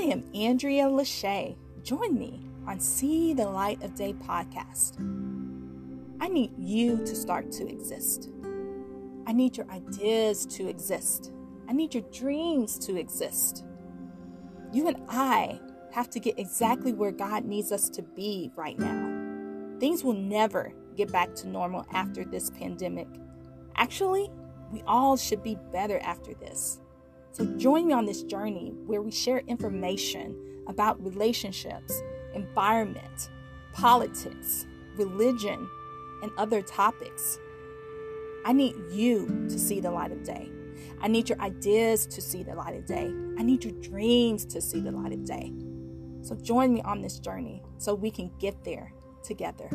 I am Andrea Lachey. Join me on See the Light of Day podcast. I need you to start to exist. I need your ideas to exist. I need your dreams to exist. You and I have to get exactly where God needs us to be right now. Things will never get back to normal after this pandemic. Actually, we all should be better after this. So join me on this journey where we share information about relationships, environment, politics, religion, and other topics. I need you to see the light of day. I need your ideas to see the light of day. I need your dreams to see the light of day. So join me on this journey so we can get there together.